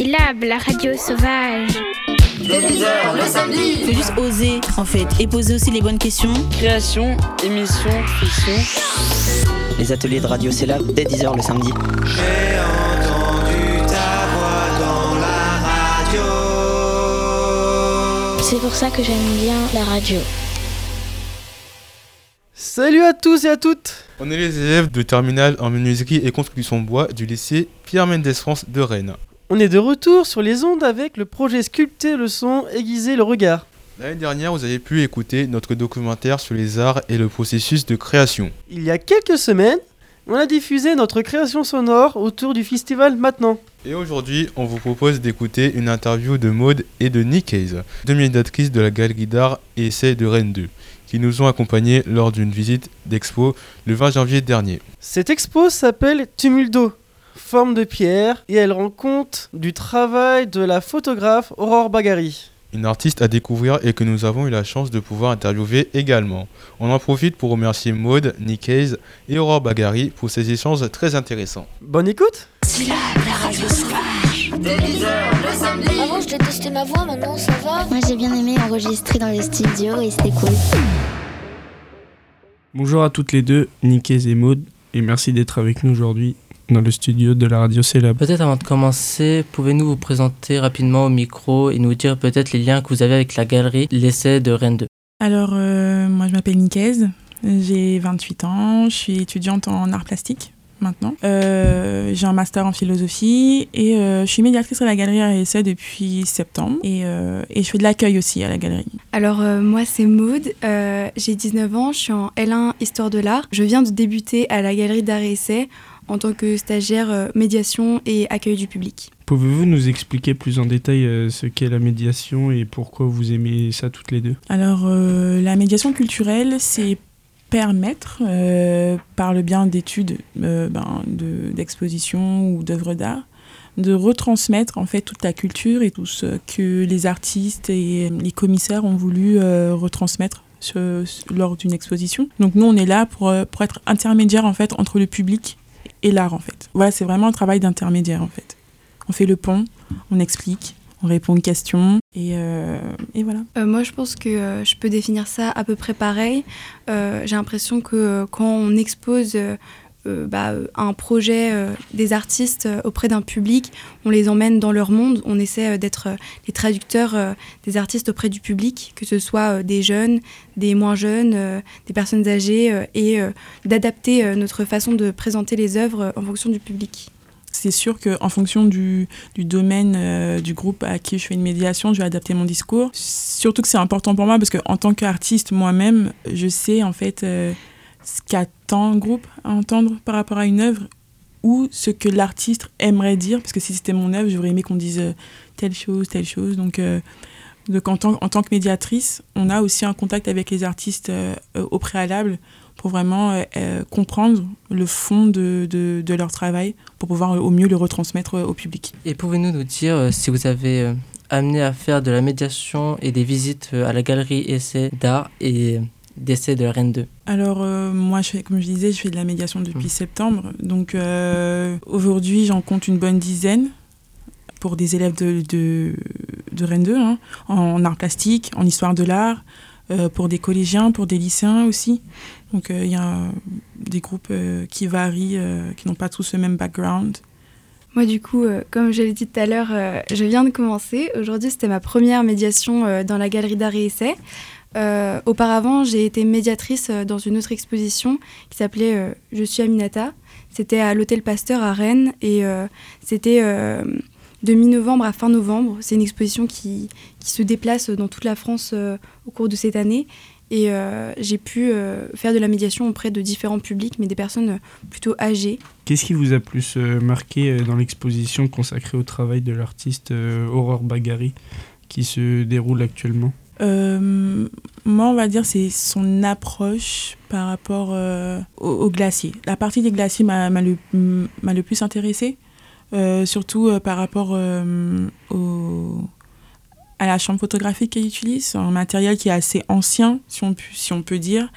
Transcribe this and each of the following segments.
Syllab, la radio sauvage. Dès 10h le samedi. Faut juste oser en fait et poser aussi les bonnes questions. Création, émission, fiction. Les ateliers de radio Syllab dès 10h le samedi. J'ai entendu ta voix dans la radio. C'est pour ça que j'aime bien la radio. Salut à tous et à toutes On est les élèves de terminale en menuiserie et construction bois du lycée Pierre Mendès France de Rennes. On est de retour sur les ondes avec le projet Sculpter le son, aiguiser le regard. L'année dernière, vous avez pu écouter notre documentaire sur les arts et le processus de création. Il y a quelques semaines, on a diffusé notre création sonore autour du festival Maintenant. Et aujourd'hui, on vous propose d'écouter une interview de Maude et de Nick Hayes, deux médiatrices de la galerie d'art et essai de Rennes 2, qui nous ont accompagnés lors d'une visite d'expo le 20 janvier dernier. Cette expo s'appelle Tumuldo, forme de pierre, et elle rend compte du travail de la photographe Aurore Bagari. Une artiste à découvrir et que nous avons eu la chance de pouvoir interviewer également. On en profite pour remercier Maude, Nick Hayes et Aurore Bagari pour ces échanges très intéressants. Bonne écoute Dès 10h le samedi. Avant, je détestais ma voix, maintenant ça va. Moi j'ai bien aimé enregistrer dans les studios et c'était cool. Bonjour à toutes les deux, Nickez et Maud, et merci d'être avec nous aujourd'hui dans le studio de la radio Célab. Peut-être avant de commencer, pouvez-nous vous présenter rapidement au micro et nous dire peut-être les liens que vous avez avec la galerie L'essai de Rennes 2 Alors, euh, moi je m'appelle Nicaise, j'ai 28 ans, je suis étudiante en art plastique maintenant. Euh, j'ai un master en philosophie et euh, je suis médiatrice à la galerie RSE depuis septembre et, euh, et je fais de l'accueil aussi à la galerie. Alors euh, moi c'est Maude, euh, j'ai 19 ans, je suis en L1 Histoire de l'art. Je viens de débuter à la galerie d'art et essai en tant que stagiaire euh, médiation et accueil du public. Pouvez-vous nous expliquer plus en détail euh, ce qu'est la médiation et pourquoi vous aimez ça toutes les deux? Alors, euh, la médiation culturelle, c'est permettre, euh, par le bien d'études, euh, ben, de- d'expositions ou d'œuvres d'art, de retransmettre en fait toute la culture et tout ce que les artistes et les commissaires ont voulu euh, retransmettre ce- ce- lors d'une exposition. Donc nous, on est là pour, pour être intermédiaire en fait entre le public et l'art en fait. Voilà, c'est vraiment un travail d'intermédiaire en fait. On fait le pont, on explique, on répond aux questions et, euh, et voilà. Euh, moi je pense que euh, je peux définir ça à peu près pareil. J'ai l'impression que quand on expose euh, bah, euh, un projet euh, des artistes auprès d'un public, on les emmène dans leur monde, on essaie d'être les traducteurs des artistes auprès du public, que ce soit des jeunes, des moins jeunes, des personnes âgées, et d'adapter notre façon de présenter les œuvres en fonction du public. C'est sûr qu'en fonction du, du domaine du groupe à qui je fais une médiation, je vais adapter mon discours. Surtout que c'est important pour moi parce qu'en tant qu'artiste moi-même, je sais en fait ce qu'attend un groupe à entendre par rapport à une œuvre ou ce que l'artiste aimerait dire? Parce que si c'était mon œuvre, j'aurais aimé qu'on dise euh, telle chose, telle chose. Donc, euh, donc en, tant, en tant que médiatrice, on a aussi un contact avec les artistes euh, au préalable pour vraiment comprendre le fond de, de, de leur travail pour pouvoir au mieux le retransmettre au public. Et pouvez-nous nous dire si vous avez amené à faire de la médiation et des visites à la galerie essai d'art et d'essai de Rennes 2 Alors euh, moi, je fais, comme je disais, je fais de la médiation depuis Mhm. septembre. Donc euh, aujourd'hui, j'en compte une bonne dizaine pour des élèves de, de, de Rennes 2, hein, en art plastique, en histoire de l'art, euh, pour des collégiens, pour des lycéens aussi. Donc euh, il y a des groupes euh, qui varient, euh, qui n'ont pas tous le même background. Moi, du coup, euh, comme je l'ai dit tout à l'heure, euh, je viens de commencer. Aujourd'hui, c'était ma première médiation euh, dans la galerie d'art et essai. Euh, auparavant, j'ai été médiatrice euh, dans une autre exposition qui s'appelait euh, Je suis Aminata. C'était à l'Hôtel Pasteur à Rennes et c'était de mi-novembre à fin novembre. C'est une exposition qui, qui se déplace dans toute la France au cours de cette année. Et j'ai pu faire de la médiation auprès de différents publics, mais des personnes plutôt âgées. Qu'est-ce qui vous a plus marqué dans l'exposition consacrée au travail de l'artiste Aurore Bagari qui se déroule actuellement? Euh, moi, on va dire c'est son approche par rapport euh, au, au glacier. La partie des glaciers m'a le, le plus intéressée, euh, surtout euh, par rapport au, à la chambre photographique qu'elle utilise. Un matériel qui est assez ancien, si on, si on peut dire,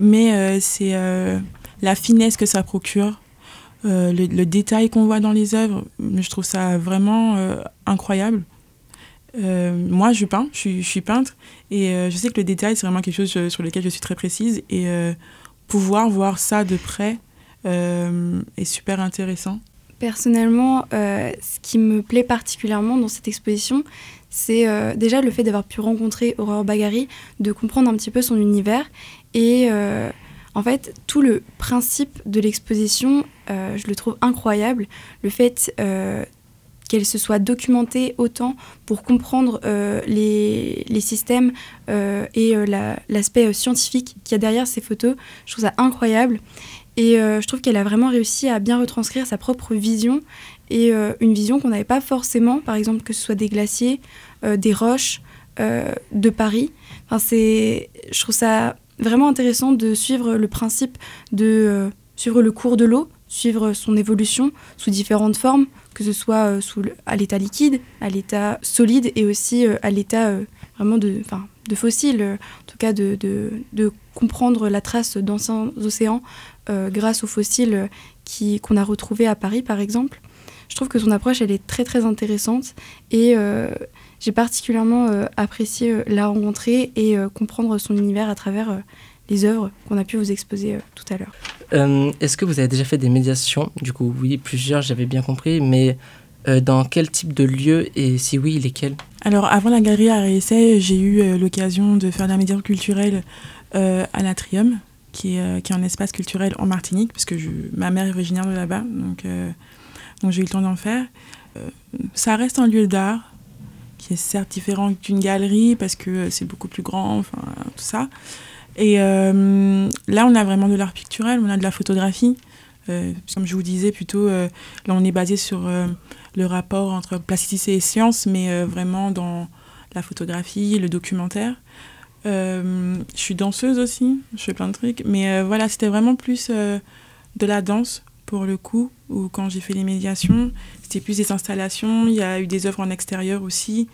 mais c'est la finesse que ça procure. le, détail qu'on voit dans les œuvres, je trouve ça vraiment incroyable. Moi, je peins, je suis, peintre, et je sais que le détail, c'est vraiment quelque chose sur lequel je suis très précise, et pouvoir voir ça de près est super intéressant. Personnellement, ce qui me plaît particulièrement dans cette exposition, c'est euh, déjà le fait d'avoir pu rencontrer Aurore Bagari, de comprendre un petit peu son univers. Et euh, en fait, tout le principe de l'exposition, euh, je le trouve incroyable. Le fait qu'elle se soit documentée autant pour comprendre les, les, systèmes et l'aspect scientifique qu'il y a derrière ces photos, je trouve ça incroyable. Et je trouve qu'elle a vraiment réussi à bien retranscrire sa propre vision et euh, une vision qu'on n'avait pas forcément, par exemple que ce soit des glaciers, euh, des roches euh, de Paris. Enfin, c'est, je trouve ça vraiment intéressant de suivre le principe de suivre le cours de l'eau, suivre son évolution sous différentes formes, que ce soit sous à l'état liquide, à l'état solide et aussi à l'état vraiment de, de fossiles, en tout cas de, de, comprendre la trace d'anciens océans grâce aux fossiles qu'on a retrouvés à Paris par exemple. Je trouve que son approche, elle est très très intéressante et euh, j'ai particulièrement euh, apprécié euh, la rencontrer et comprendre son univers à travers les œuvres qu'on a pu vous exposer tout à l'heure. Est-ce que vous avez déjà fait des médiations? Du coup, oui, plusieurs, j'avais bien compris, mais dans quel type de lieu? Et si oui, lesquels? Alors, avant la galerie à Réessai, j'ai eu l'occasion de faire de la médiation culturelle à l'Atrium, qui est, qui est un espace culturel en Martinique, parce que je, ma mère est originaire de là-bas. Donc, donc j'ai eu le temps d'en faire. Euh, ça reste un lieu d'art qui est certes différent d'une galerie parce que c'est beaucoup plus grand, enfin tout ça. Et euh, là, on a vraiment de l'art pictural, on a de la photographie. Euh, comme je vous disais plutôt, là on est basé sur le rapport entre plasticité et science, mais vraiment dans la photographie, le documentaire. je suis danseuse aussi, je fais plein de trucs, mais voilà, c'était vraiment plus de la danse pour le coup, ou quand j'ai fait les médiations, c'était plus des installations, il y a eu des œuvres en extérieur aussi.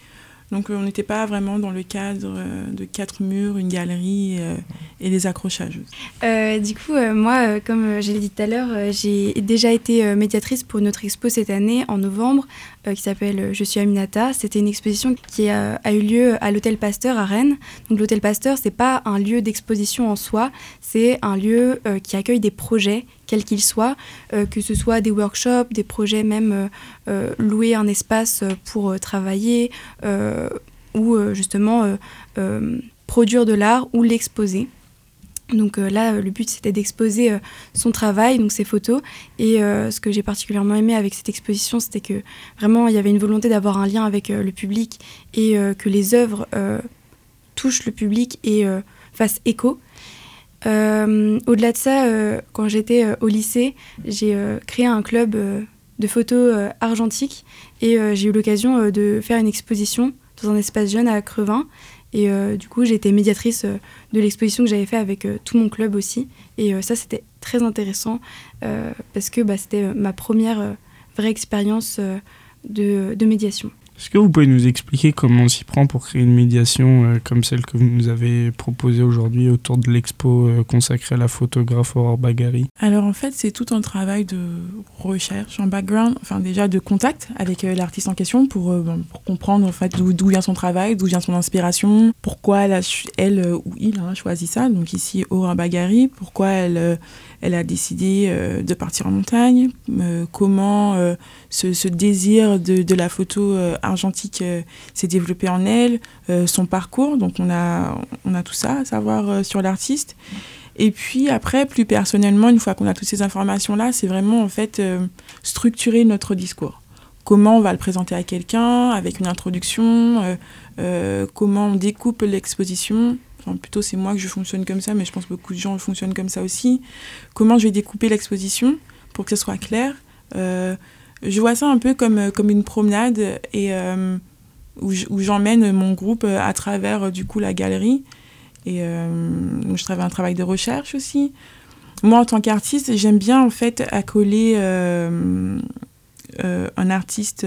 Donc on n'était pas vraiment dans le cadre euh, de quatre murs, une galerie euh, et des accrochages. Euh, du coup, moi, comme je l'ai dit tout à l'heure, j'ai déjà été médiatrice pour notre expo cette année, en novembre, qui s'appelle Je suis Aminata. C'était une exposition qui a, eu lieu à l'Hôtel Pasteur à Rennes. Donc l'Hôtel Pasteur, c'est pas un lieu d'exposition en soi, c'est un lieu qui accueille des projets quels qu'ils soient, que ce soit des workshops, des projets même louer un espace pour travailler ou justement produire de l'art ou l'exposer. Donc là, le but c'était d'exposer son travail, donc ses photos. Et ce que j'ai particulièrement aimé avec cette exposition, c'était que vraiment il y avait une volonté d'avoir un lien avec le public et que les œuvres touchent le public et fassent écho. Euh, au-delà de ça, euh, quand j'étais euh, au lycée, j'ai créé un club de photos argentiques et j'ai eu l'occasion de faire une exposition dans un espace jeune à Crevin. Et du coup, j'ai été médiatrice de l'exposition que j'avais fait avec tout mon club aussi. Et ça, c'était très intéressant parce que bah, c'était ma première vraie expérience de médiation. Est-ce que vous pouvez nous expliquer comment on s'y prend pour créer une médiation euh, comme celle que vous nous avez proposée aujourd'hui autour de l'expo euh, consacrée à la photographe Aurore Bagari Alors en fait, c'est tout un travail de recherche, en background, enfin déjà de contact avec euh, l'artiste en question pour, comprendre en fait d'où vient son travail, d'où vient son inspiration, pourquoi elle, a, ou il a choisi ça. Donc ici Aurore Bagari, pourquoi elle a décidé de partir en montagne, comment ce, désir de, la photo argentique s'est développé en elle, son parcours, donc on a, on a tout ça à savoir sur l'artiste. Et puis après, plus personnellement, une fois qu'on a toutes ces informations-là, c'est vraiment en fait structurer notre discours. Comment on va le présenter à quelqu'un, avec une introduction, comment on découpe l'exposition, plutôt, c'est moi que je fonctionne comme ça, mais je pense que beaucoup de gens fonctionnent comme ça aussi. Comment je vais découper l'exposition pour que ce soit clair euh, Je vois ça un peu comme, euh, comme une promenade et, euh, où j'emmène mon groupe à travers du coup la galerie. Et je travaille un travail de recherche aussi. Moi, en tant qu'artiste, j'aime bien en fait accoler un artiste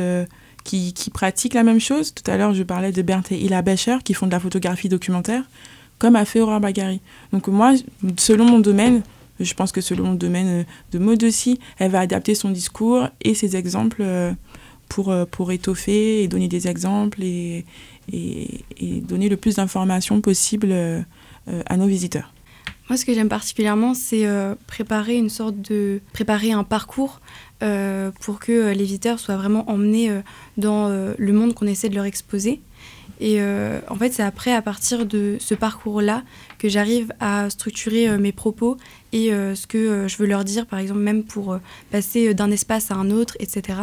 qui, qui, pratique la même chose. Tout à l'heure, je parlais de Bernd et Ila Becher qui font de la photographie documentaire comme a fait Aurore Bagari. Donc moi, selon mon domaine, je pense que selon le domaine de mode aussi, elle va adapter son discours et ses exemples pour, pour étoffer et donner des exemples et, et, donner le plus d'informations possible à nos visiteurs. Moi, ce que j'aime particulièrement, c'est préparer une sorte de préparer un parcours euh, pour que euh, les visiteurs soient vraiment emmenés euh, dans le monde qu'on essaie de leur exposer. Et en fait, c'est après, à partir de ce parcours-là, que j'arrive à structurer mes propos et ce que je veux leur dire, par exemple, même pour passer d'un espace à un autre, etc.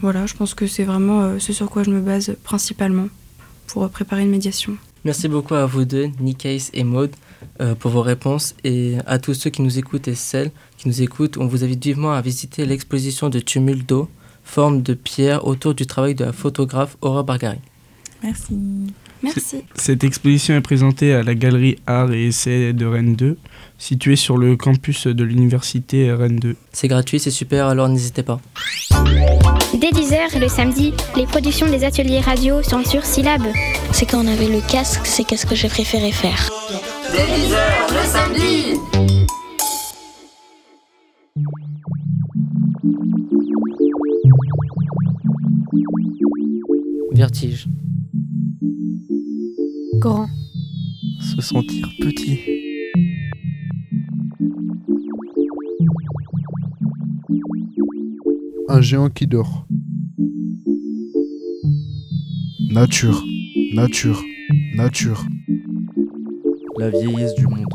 voilà, je pense que c'est vraiment ce sur quoi je me base principalement pour préparer une médiation. Merci beaucoup à vous deux, Nicaïs et Maude, pour vos réponses et à tous ceux qui nous écoutent et celles qui nous écoutent, on vous invite vivement à visiter l'exposition de Tumulto, forme de pierre autour du travail de la photographe Aurore Bargari. Merci. Merci. Cette exposition est présentée à la galerie Art et Essai de Rennes 2, située sur le campus de l'université Rennes 2. C'est gratuit, c'est super, alors n'hésitez pas. Dès 10h le samedi, les productions des ateliers radio sont sur Syllab. C'est quand on avait le casque, c'est qu'est-ce que j'ai préféré faire. Dès 10h le samedi Vertige. Grand. Se sentir petit. Un géant qui dort. Nature, nature, nature. La vieillesse du monde.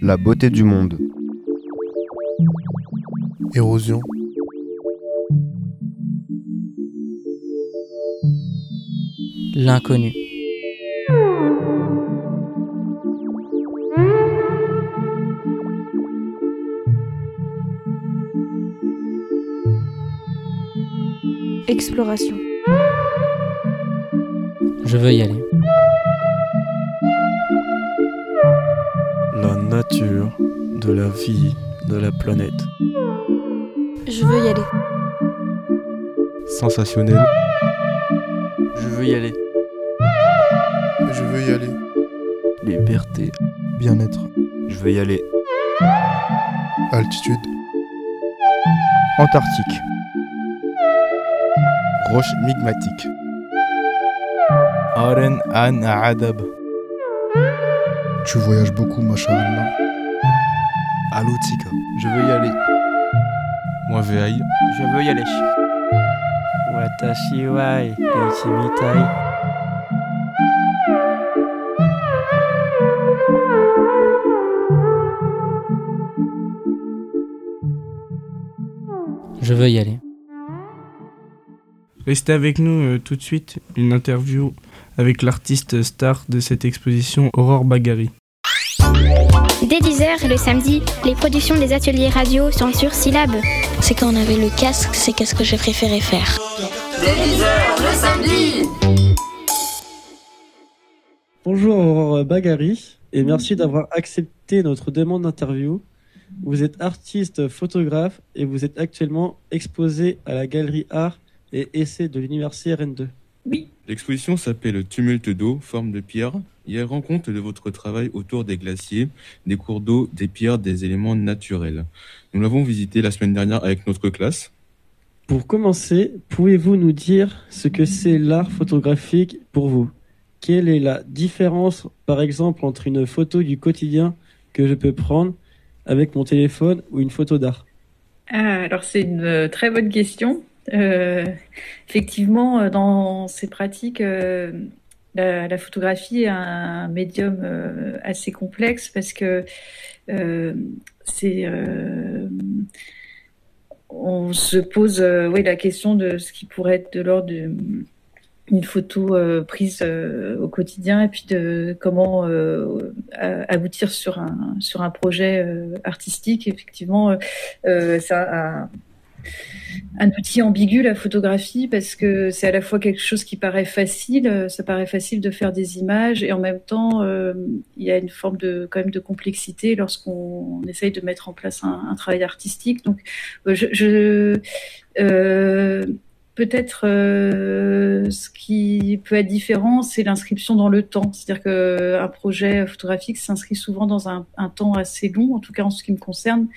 La beauté du monde. Érosion. L'inconnu. Exploration. Je veux y aller. La nature de la vie de la planète. Je veux y aller. Sensationnel. Je veux y aller. Je veux y aller. Liberté. Bien-être. Je veux y aller. Altitude. Antarctique. Roche migmatique. Aren an adab. Tu voyages beaucoup, machallah. Aloutika. Je veux y aller. Moi. Je veux y aller. Watashi wa ichimitai. Je veux y aller. Restez avec nous euh, tout de suite, une interview avec l'artiste star de cette exposition, Aurore Bagari. Dès 10h le samedi, les productions des ateliers radio sont sur Syllab. C'est quand on avait le casque, c'est qu'est-ce que j'ai préféré faire. Dès 10h le samedi Bonjour Aurore Bagari et merci d'avoir accepté notre demande d'interview. Vous êtes artiste photographe et vous êtes actuellement exposé à la galerie Art et Essai de l'université Rennes 2. Oui. L'exposition s'appelle Tumulte d'eau, forme de pierre, rend compte de votre travail autour des glaciers, des cours d'eau, des pierres, des éléments naturels. Nous l'avons visité la semaine dernière avec notre classe. Pour commencer, pouvez-vous nous dire ce que c'est l'art photographique pour vous? Quelle est la différence, par exemple, entre une photo du quotidien que je peux prendre avec mon téléphone ou une photo d'art? Ah, Alors c'est une très bonne question. Euh, effectivement, euh, dans ces pratiques, euh, la, photographie est un médium euh, assez complexe parce que euh, c'est on se pose oui la question de ce qui pourrait être de l'ordre d'une photo prise au quotidien et puis de comment aboutir sur un sur un projet artistique. Effectivement, c'est un, un outil ambigu la photographie parce que c'est à la fois quelque chose qui paraît facile, euh, ça paraît facile de faire des images et en même temps euh, il y a une forme de quand même de complexité lorsqu'on essaye de mettre en place un, un travail artistique. Donc euh, je, peut-être ce qui peut être différent, c'est l'inscription dans le temps. C'est-à-dire qu'un projet photographique s'inscrit souvent dans un, un, temps assez long, en tout cas en ce qui me concerne.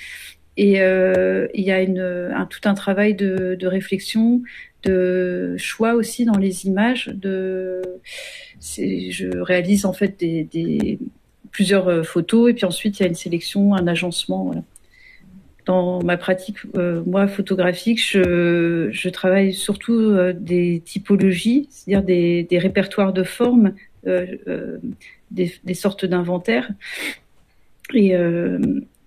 Et euh, il y a un, tout un travail de, réflexion, de choix aussi dans les images. De, je réalise en fait des, plusieurs photos et puis ensuite il y a une sélection, un agencement. Dans ma pratique, euh, moi, photographique, je, travaille surtout euh, des typologies, c'est-à-dire des, répertoires de formes, euh, des, sortes d'inventaires. Et,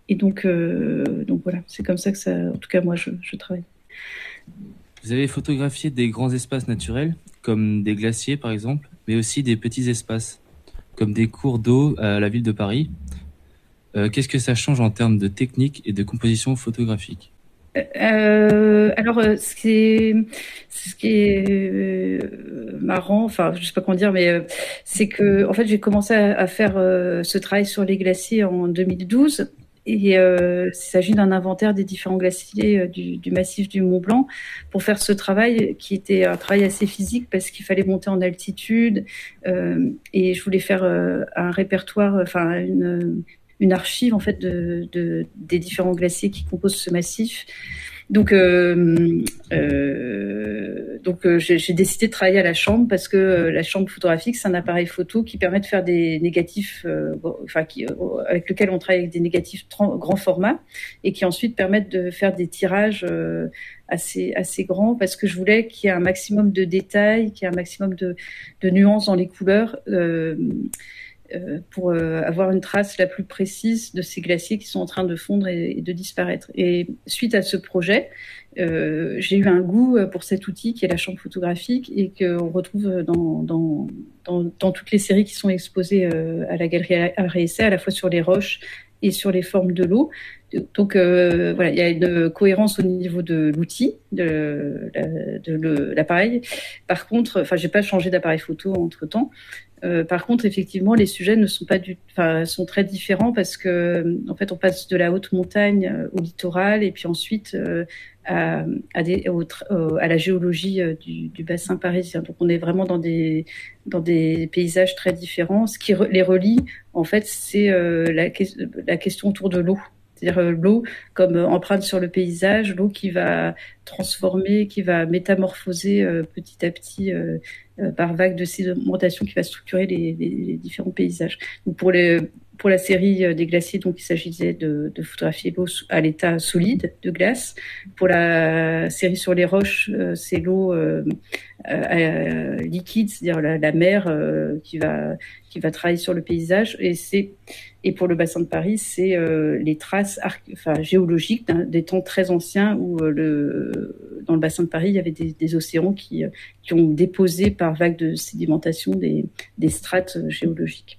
et donc, donc voilà, c'est comme ça que ça, en tout cas, moi, je, je travaille. Vous avez photographié des grands espaces naturels, comme des glaciers par exemple, mais aussi des petits espaces, comme des cours d'eau à la ville de Paris. Euh, qu'est-ce que ça change en termes de technique et de composition photographique? Euh, alors, euh, ce qui est, ce qui est euh, marrant, enfin, je sais pas comment dire, mais c'est que, en fait, j'ai commencé à, à faire ce travail sur les glaciers en 2012. Et il s'agit d'un inventaire des différents glaciers du, du, massif du Mont Blanc pour faire ce travail qui était un travail assez physique parce qu'il fallait monter en altitude et je voulais faire un répertoire, enfin une, archive en fait de, de, des différents glaciers qui composent ce massif. Donc, euh, euh, donc euh, j'ai décidé de travailler à la chambre parce que euh, la chambre photographique, c'est un appareil photo qui permet de faire des négatifs, euh, enfin, avec lequel on travaille avec des négatifs grand format et qui ensuite permettent de faire des tirages assez assez grands parce que je voulais qu'il y ait un maximum de détails, qu'il y ait un maximum de, nuances dans les couleurs. Pour avoir une trace la plus précise de ces glaciers qui sont en train de fondre et, de disparaître. Et suite à ce projet, euh, j'ai eu un goût pour cet outil qui est la chambre photographique et qu'on retrouve dans, toutes les séries qui sont exposées à la galerie réessai, à la fois sur les roches et sur les formes de l'eau. Donc euh, voilà, il y a une cohérence au niveau de l'outil, de, de l'appareil. Par contre, enfin, j'ai pas changé d'appareil photo entre temps. Euh, par contre, effectivement, les sujets ne sont pas du, enfin, sont très différents parce que, en fait, on passe de la haute montagne euh, au littoral et puis ensuite euh, à, la géologie du, bassin parisien. Donc, on est vraiment dans des paysages très différents. Ce qui les relie, en fait, c'est la question autour de l'eau c'est-à-dire euh, l'eau comme euh, empreinte sur le paysage, l'eau qui va transformer, qui va métamorphoser euh, petit à petit par vague de sédimentation qui va structurer les, différents paysages. Pour les pour la série des glaciers, donc il s'agissait de, de, photographier l'eau à l'état solide de glace. Pour la série sur les roches, c'est l'eau euh, euh, liquide, c'est-à-dire la, la, mer euh, qui va qui va travailler sur le paysage. Et c'est et pour le bassin de Paris, c'est euh, les traces enfin, géologiques des temps très anciens où euh, le, dans le bassin de Paris, il y avait des, des océans qui, euh, qui, ont déposé par vague de sédimentation des, des strates géologiques.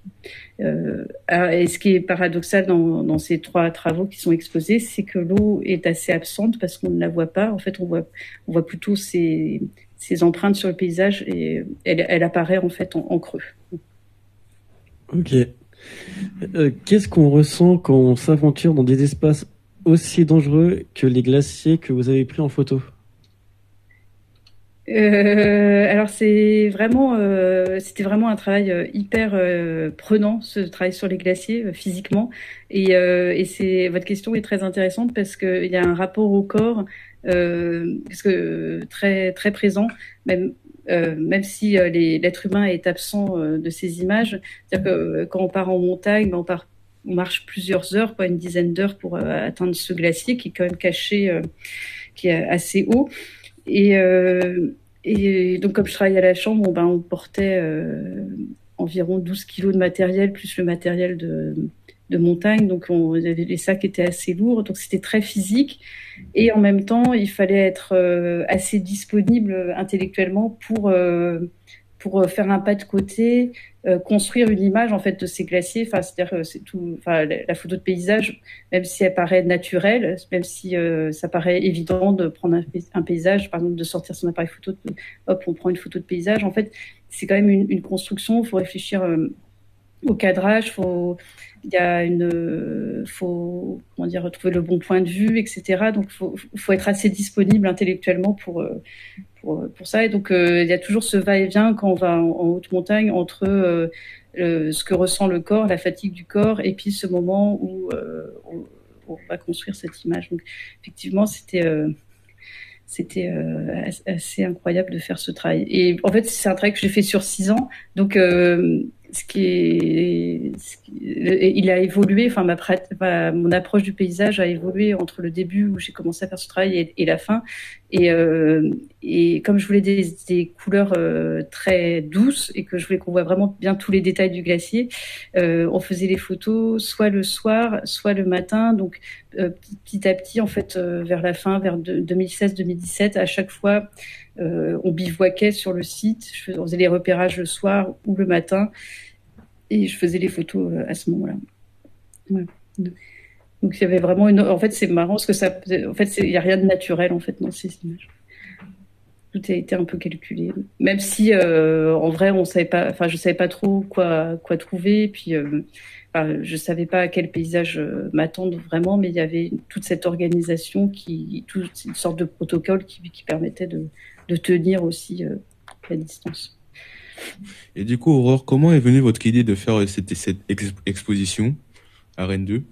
Euh, et ce qui est paradoxal dans, ces trois travaux qui sont exposés, c'est que l'eau est assez absente parce qu'on ne la voit pas. En fait, on voit, on voit plutôt ces empreintes sur le paysage et elle, apparaît en fait en, en creux. Ok. Euh, Qu'est-ce qu'on ressent quand on s'aventure dans des espaces aussi dangereux que les glaciers que vous avez pris en photo? Euh, alors c'est vraiment, euh, c'était vraiment un travail euh, hyper euh, prenant, ce travail sur les glaciers euh, physiquement. Et, et c'est votre question est très intéressante parce qu'il y a un rapport au corps, parce que très très présent, même euh, même si euh, l'être humain est absent euh, de ces images. C'est-à-dire que quand on part en montagne, ben, on, part, on marche plusieurs heures, quoi, une dizaine d'heures pour atteindre ce glacier qui est quand même caché, qui est assez haut. Et, et donc, comme je travaille à la chambre, ben, on portait environ 12 kilos de matériel, plus le matériel de, montagne. Donc, on, les sacs étaient assez lourds. Donc, c'était très physique. Et en même temps, il fallait être euh, assez disponible intellectuellement pour, euh, pour faire un pas de côté, euh, construire une image en fait de ces glaciers. Enfin, c'est-à-dire c'est tout. Enfin, la, photo de paysage, même si elle paraît naturelle, même si ça paraît évident de prendre un, paysage, par exemple, de sortir son appareil photo, hop, on prend une photo de paysage. En fait, c'est quand même une, construction. Il faut réfléchir au cadrage, il y a une faut comment dire retrouver le bon point de vue etc donc faut faut être assez disponible intellectuellement pour pour, pour ça. Et donc, il y a toujours ce va-et-vient quand on va en, haute montagne entre ce que ressent le corps, la fatigue du corps, et puis ce moment où on, va construire cette image. Donc, effectivement, c'était c'était euh, assez incroyable de faire ce travail. Et en fait, c'est un travail que j'ai fait sur six ans. Donc, euh, ce qui est, il a évolué. Enfin, ma, mon approche du paysage a évolué entre le début où j'ai commencé à faire ce travail et, la fin. Et, euh, et comme je voulais des, des couleurs euh, très douces et que je voulais qu'on voit vraiment bien tous les détails du glacier, euh, on faisait les photos soit le soir, soit le matin. Donc euh, petit à petit, en fait, euh, vers la fin, vers 2016-2017, à chaque fois, on bivouaquait sur le site. Je faisais, on faisait les repérages le soir ou le matin et je faisais les photos à ce moment-là. Donc il y avait vraiment une. En fait, c'est marrant parce que ça. En fait, il n'y a rien de naturel en fait dans ces images. Tout a été un peu calculé, même si euh, en vrai on savait pas. Enfin, je savais pas trop quoi trouver. puis, euh, enfin, je savais pas à quel paysage euh, m'attendre vraiment, mais il y avait toute cette organisation qui, toute une sorte de protocole qui, qui permettait de, de tenir aussi euh, la distance. Et du coup, Aurore, comment est venue votre idée de faire cette, cette exposition à Rennes 2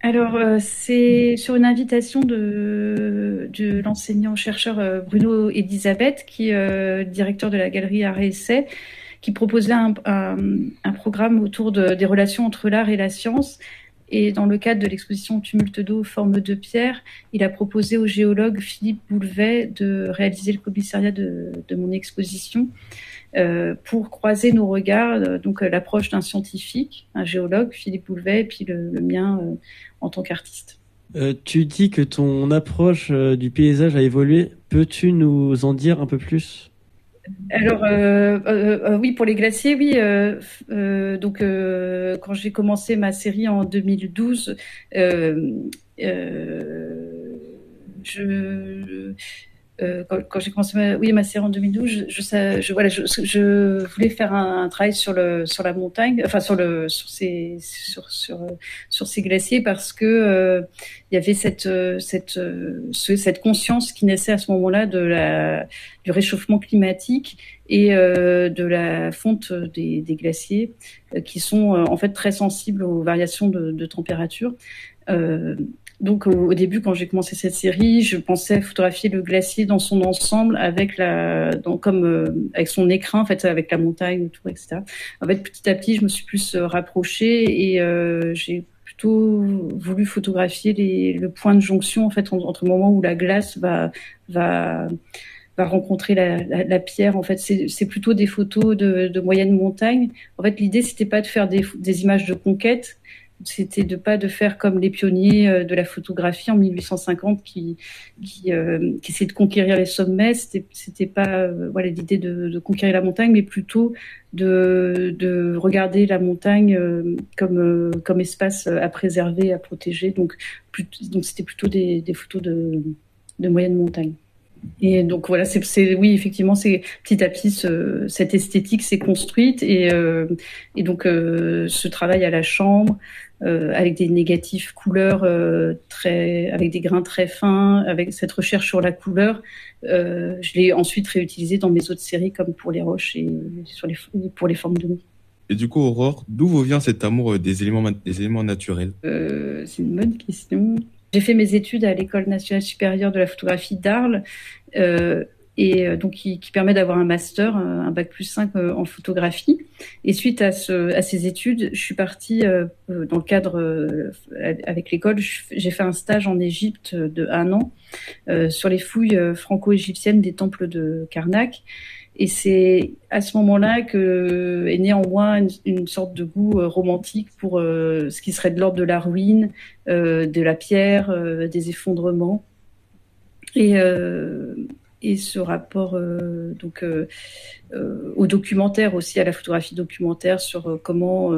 alors, euh, c'est sur une invitation de, de l'enseignant-chercheur Bruno Elisabeth, qui est euh, directeur de la galerie Art et Essai, qui proposait un, un, un programme autour de, des relations entre l'art et la science. Et dans le cadre de l'exposition Tumulte d'eau, forme de pierre, il a proposé au géologue Philippe Boulevet de réaliser le commissariat de, mon exposition. Euh, pour croiser nos regards, euh, donc euh, l'approche d'un scientifique, un géologue, Philippe Boulevet, et puis le, mien en tant qu'artiste. Euh, tu dis que ton approche du paysage a évolué. Peux-tu nous en dire un peu plus? Alors euh, euh, oui, pour les glaciers, oui. Euh, donc quand j'ai commencé ma série en 2012, je euh, quand, j'ai commencé ma, oui, ma série en 2012, je, voulais faire un, un, travail sur la montagne, enfin sur sur ces glaciers parce que euh, y avait cette cette ce, cette conscience qui naissait à ce moment-là du réchauffement climatique et euh, de la fonte des, glaciers euh, qui sont euh, en fait très sensibles aux variations de, température. Euh, donc au, début, quand j'ai commencé cette série, je pensais photographier le glacier dans son ensemble avec la, comme euh, avec son écrin, en fait, avec la montagne autour, etc. En fait, petit à petit, je me suis plus euh, rapprochée et euh, j'ai plutôt voulu photographier les, le point de jonction en fait entre le moment où la glace va va va rencontrer la, la, la pierre. En fait, c'est plutôt des photos de, de moyenne montagne. En fait, l'idée c'était pas de faire des, des images de conquête, c'était de pas de faire comme les pionniers euh, de la photographie en 1850 qui qui, euh, qui essayaient de conquérir les sommets. C'était c'était pas euh, voilà l'idée de, de, conquérir la montagne, mais plutôt de de regarder la montagne euh, comme euh, comme espace à préserver, à protéger. Donc donc c'était plutôt des, des photos de de moyenne montagne. Et donc voilà, c'est oui effectivement, c'est petit à petit ce, cette esthétique s'est construite et, euh, et donc euh, ce travail à la chambre, euh, avec des négatifs couleurs très, avec des grains très fins, avec cette recherche sur la couleur. Je l'ai ensuite réutilisé dans mes autres séries comme pour les roches et sur les, pour les formes de nuit. Et du coup, Aurore, d'où vous vient cet amour des éléments, des éléments naturels? C'est une bonne question. J'ai fait mes études à l'École nationale supérieure de la photographie d'Arles. Euh, et donc qui, qui permet d'avoir un master, un bac plus 5 en photographie. Et suite à, ce, à ces études, je suis partie euh, dans le cadre euh, avec l'école, j'ai fait un stage en Égypte de un an euh, sur les fouilles franco-égyptiennes des temples de Karnak. Et c'est à ce moment-là que est né en moi une, une sorte de goût romantique pour ce qui serait de l'ordre de la ruine, de la pierre, des effondrements. Et et ce rapport euh, donc euh, euh, au documentaire aussi à la photographie documentaire sur comment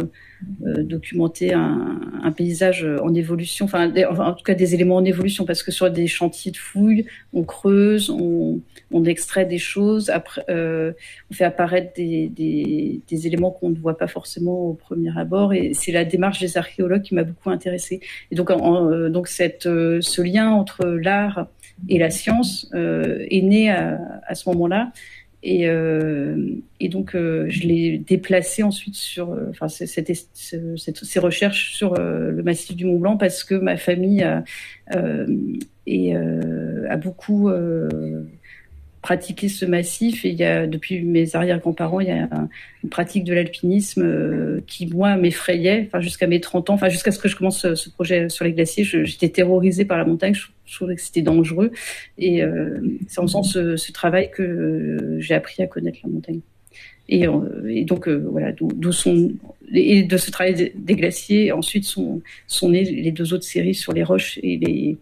documenter un, un, paysage en évolution, enfin, en tout cas des éléments en évolution, parce que sur des chantiers de fouilles, on creuse, on, on extrait des choses, après, euh, on fait apparaître des, des, des éléments qu'on ne voit pas forcément au premier abord, et c'est la démarche des archéologues qui m'a beaucoup intéressée. Et donc, en, euh, donc cette, euh, ce lien entre l'art et la science euh, est né à, à ce moment-là. Et, euh, et, donc, euh, je l'ai déplacé ensuite sur, enfin, cette, cette, ces recherches sur le massif du Mont Blanc parce que ma famille a, et, a beaucoup pratiquer ce massif. Et il y a, depuis mes arrière-grands-parents, il y a une pratique de l'alpinisme euh, qui, moi, m'effrayait, enfin, jusqu'à mes 30 ans, enfin, jusqu'à ce que je commence ce, ce projet sur les glaciers. J'étais terrorisée par la montagne. Je, trouvais que c'était dangereux. Et euh, c'est en faisant ce, ce travail que j'ai appris à connaître la montagne. Et, euh, donc, euh, voilà, d'où sont. Et de ce travail des glaciers, ensuite sont, sont nées les deux autres séries sur les roches et les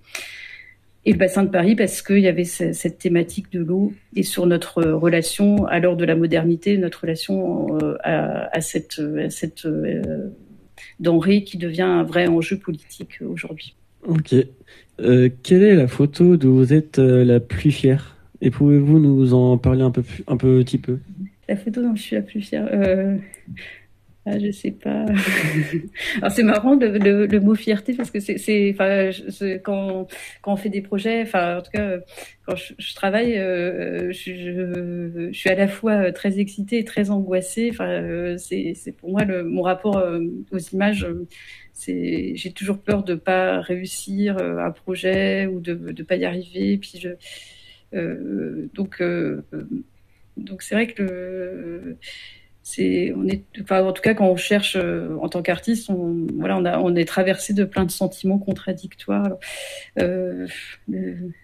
et le bassin de Paris parce qu'il y avait cette thématique de l'eau et sur notre relation à l'heure de la modernité, notre relation euh, à, à, cette, à cette euh, denrée qui devient un vrai enjeu politique aujourd'hui. Ok. Euh, quelle est la photo dont vous êtes euh, la plus fière? Et pouvez-vous nous en parler un, peu, un petit peu? La photo dont je suis la plus fière euh, ah, je sais pas. Alors c'est marrant le, mot fierté parce que c'est, quand, on fait des projets, enfin en tout cas quand je, travaille, euh, je, suis à la fois très excitée et très angoissée. Enfin, euh, c'est, pour moi mon rapport euh, aux images. C'est, j'ai toujours peur de pas réussir euh, un projet ou de de pas y arriver. Puis je, euh, donc donc c'est vrai que le on est en tout cas quand on cherche euh, en tant qu'artiste on voilà on est traversé de plein de sentiments contradictoires. Euh,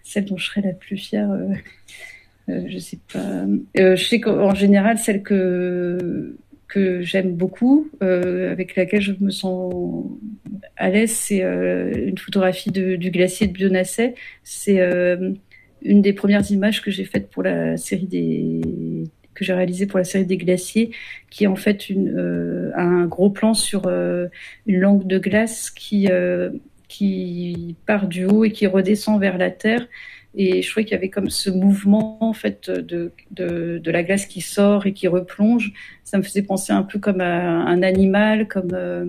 celle dont je serais la plus fière euh, je sais pas. Je sais qu'en général celle que que j'aime beaucoup avec laquelle je me sens à l'aise c'est une photographie du glacier de Bionasset c'est une des premières images que j'ai faites pour la série des que j'ai réalisé pour la série des glaciers, qui est en fait une, euh, un gros plan sur euh, une langue de glace qui, euh, qui part du haut et qui redescend vers la terre. Et je trouvais qu'il y avait comme ce mouvement en fait de, de, de, la glace qui sort et qui replonge. Ça me faisait penser un peu comme à un animal, comme euh,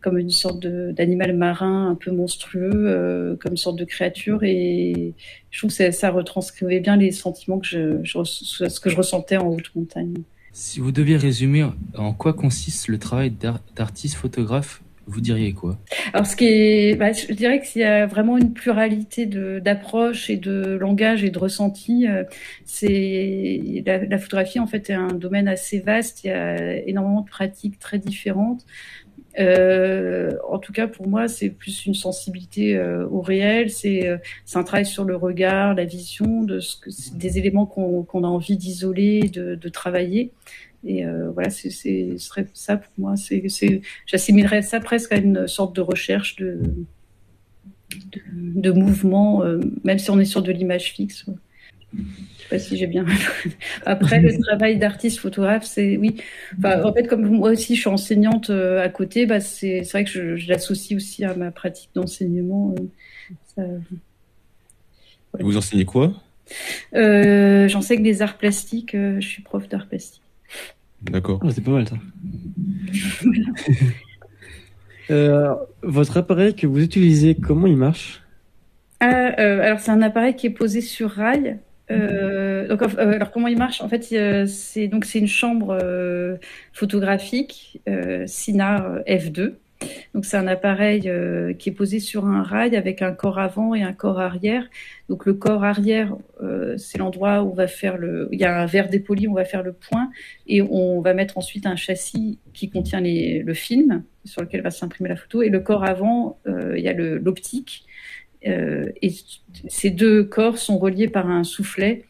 comme une sorte d'animal marin un peu monstrueux, euh, comme une sorte de créature. Et je trouve que ça, ça retranscrivait bien les sentiments que je, je, ce que je ressentais en haute montagne. Si vous deviez résumer en quoi consiste le travail d'artiste photographe, vous diriez quoi? Alors, ce qui est, bah, je dirais qu'il y a vraiment une pluralité d'approches et de langage et de ressentis. Euh, c'est la, la, photographie en fait est un domaine assez vaste. Il y a énormément de pratiques très différentes. Euh, en tout cas, pour moi, c'est plus une sensibilité euh, au réel. C'est euh, un travail sur le regard, la vision, de ce que, des éléments qu'on qu a envie d'isoler, de, de, travailler. Et euh, voilà, c'est ce serait ça pour moi. C'est J'assimilerais ça presque à une sorte de recherche de, de, de mouvement, euh, même si on est sur de l'image fixe. Je sais pas si j'ai bien. Après, le travail d'artiste photographe, c'est oui. Enfin, en fait, comme moi aussi, je suis enseignante euh, à côté, bah, c'est vrai que je, je l'associe aussi à ma pratique d'enseignement. Euh, ouais. Vous enseignez quoi? Euh, J'enseigne des arts plastiques. Euh, je suis prof d'art plastique. D'accord. Oh, c'est pas mal ça. votre appareil que vous utilisez, comment il marche? Ah, alors c'est un appareil qui est posé sur rail. Euh, donc, euh, alors comment il marche? En fait, euh, c'est donc c'est une chambre euh, photographique Sinar F2. Donc c'est un appareil qui est posé sur un rail avec un corps avant et un corps arrière. Donc le corps arrière, c'est l'endroit où on va faire le. Il y a un verre dépoli, on va faire le point et on va mettre ensuite un châssis qui contient les, le film sur lequel va s'imprimer la photo. Et le corps avant, il y a l'optique euh, et ces deux corps sont reliés par un soufflet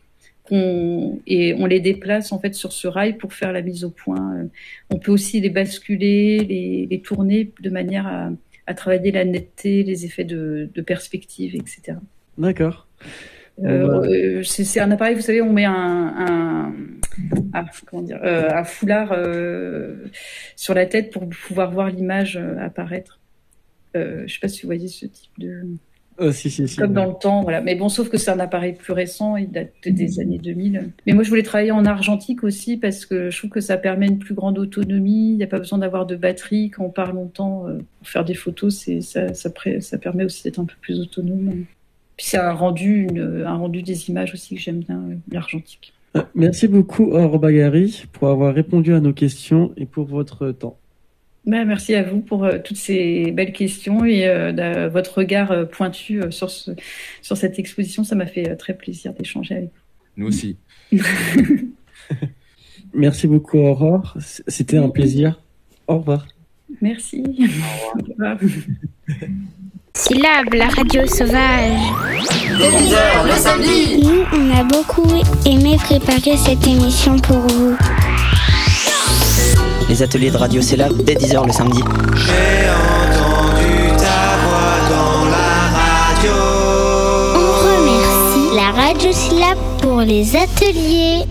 on, et on les déplace en fait sur ce rail pour faire la mise au point. Euh, on peut aussi les basculer, les, les tourner de manière à, à, travailler la netteté, les effets de, de perspective, etc. D'accord. Euh, c'est un appareil, vous savez, on met un, un, ah, comment dire, euh, un foulard euh, sur la tête pour pouvoir voir l'image apparaître. Euh, je sais pas si vous voyez ce type de. Oh, si, si, si. Comme dans le temps, voilà. Mais bon, sauf que c'est un appareil plus récent, il date des années 2000. Mais moi, je voulais travailler en argentique aussi parce que je trouve que ça permet une plus grande autonomie. Il n'y a pas besoin d'avoir de batterie quand on part longtemps euh, pour faire des photos. C'est ça, ça, pré- ça permet aussi d'être un peu plus autonome. Puis c'est un rendu, une- un rendu des images aussi que j'aime bien, euh, l'argentique. Euh, Merci beaucoup, Aurore Bagari, pour avoir répondu à nos questions et pour votre temps. Ben, merci à vous pour euh, toutes ces belles questions et euh, votre regard euh, pointu euh, sur, ce, sur cette exposition. Ça m'a fait euh, très plaisir d'échanger avec vous. Nous aussi. Merci beaucoup, Aurore. C'était un plaisir. Au revoir. Merci. Au revoir. Syllab, la radio sauvage. Dès 10h le samedi. Nous, on a beaucoup aimé préparer cette émission pour vous. Les ateliers de Radio Célab dès 10h le samedi. J'ai entendu ta voix dans la radio. On remercie la radio Syllab pour les ateliers.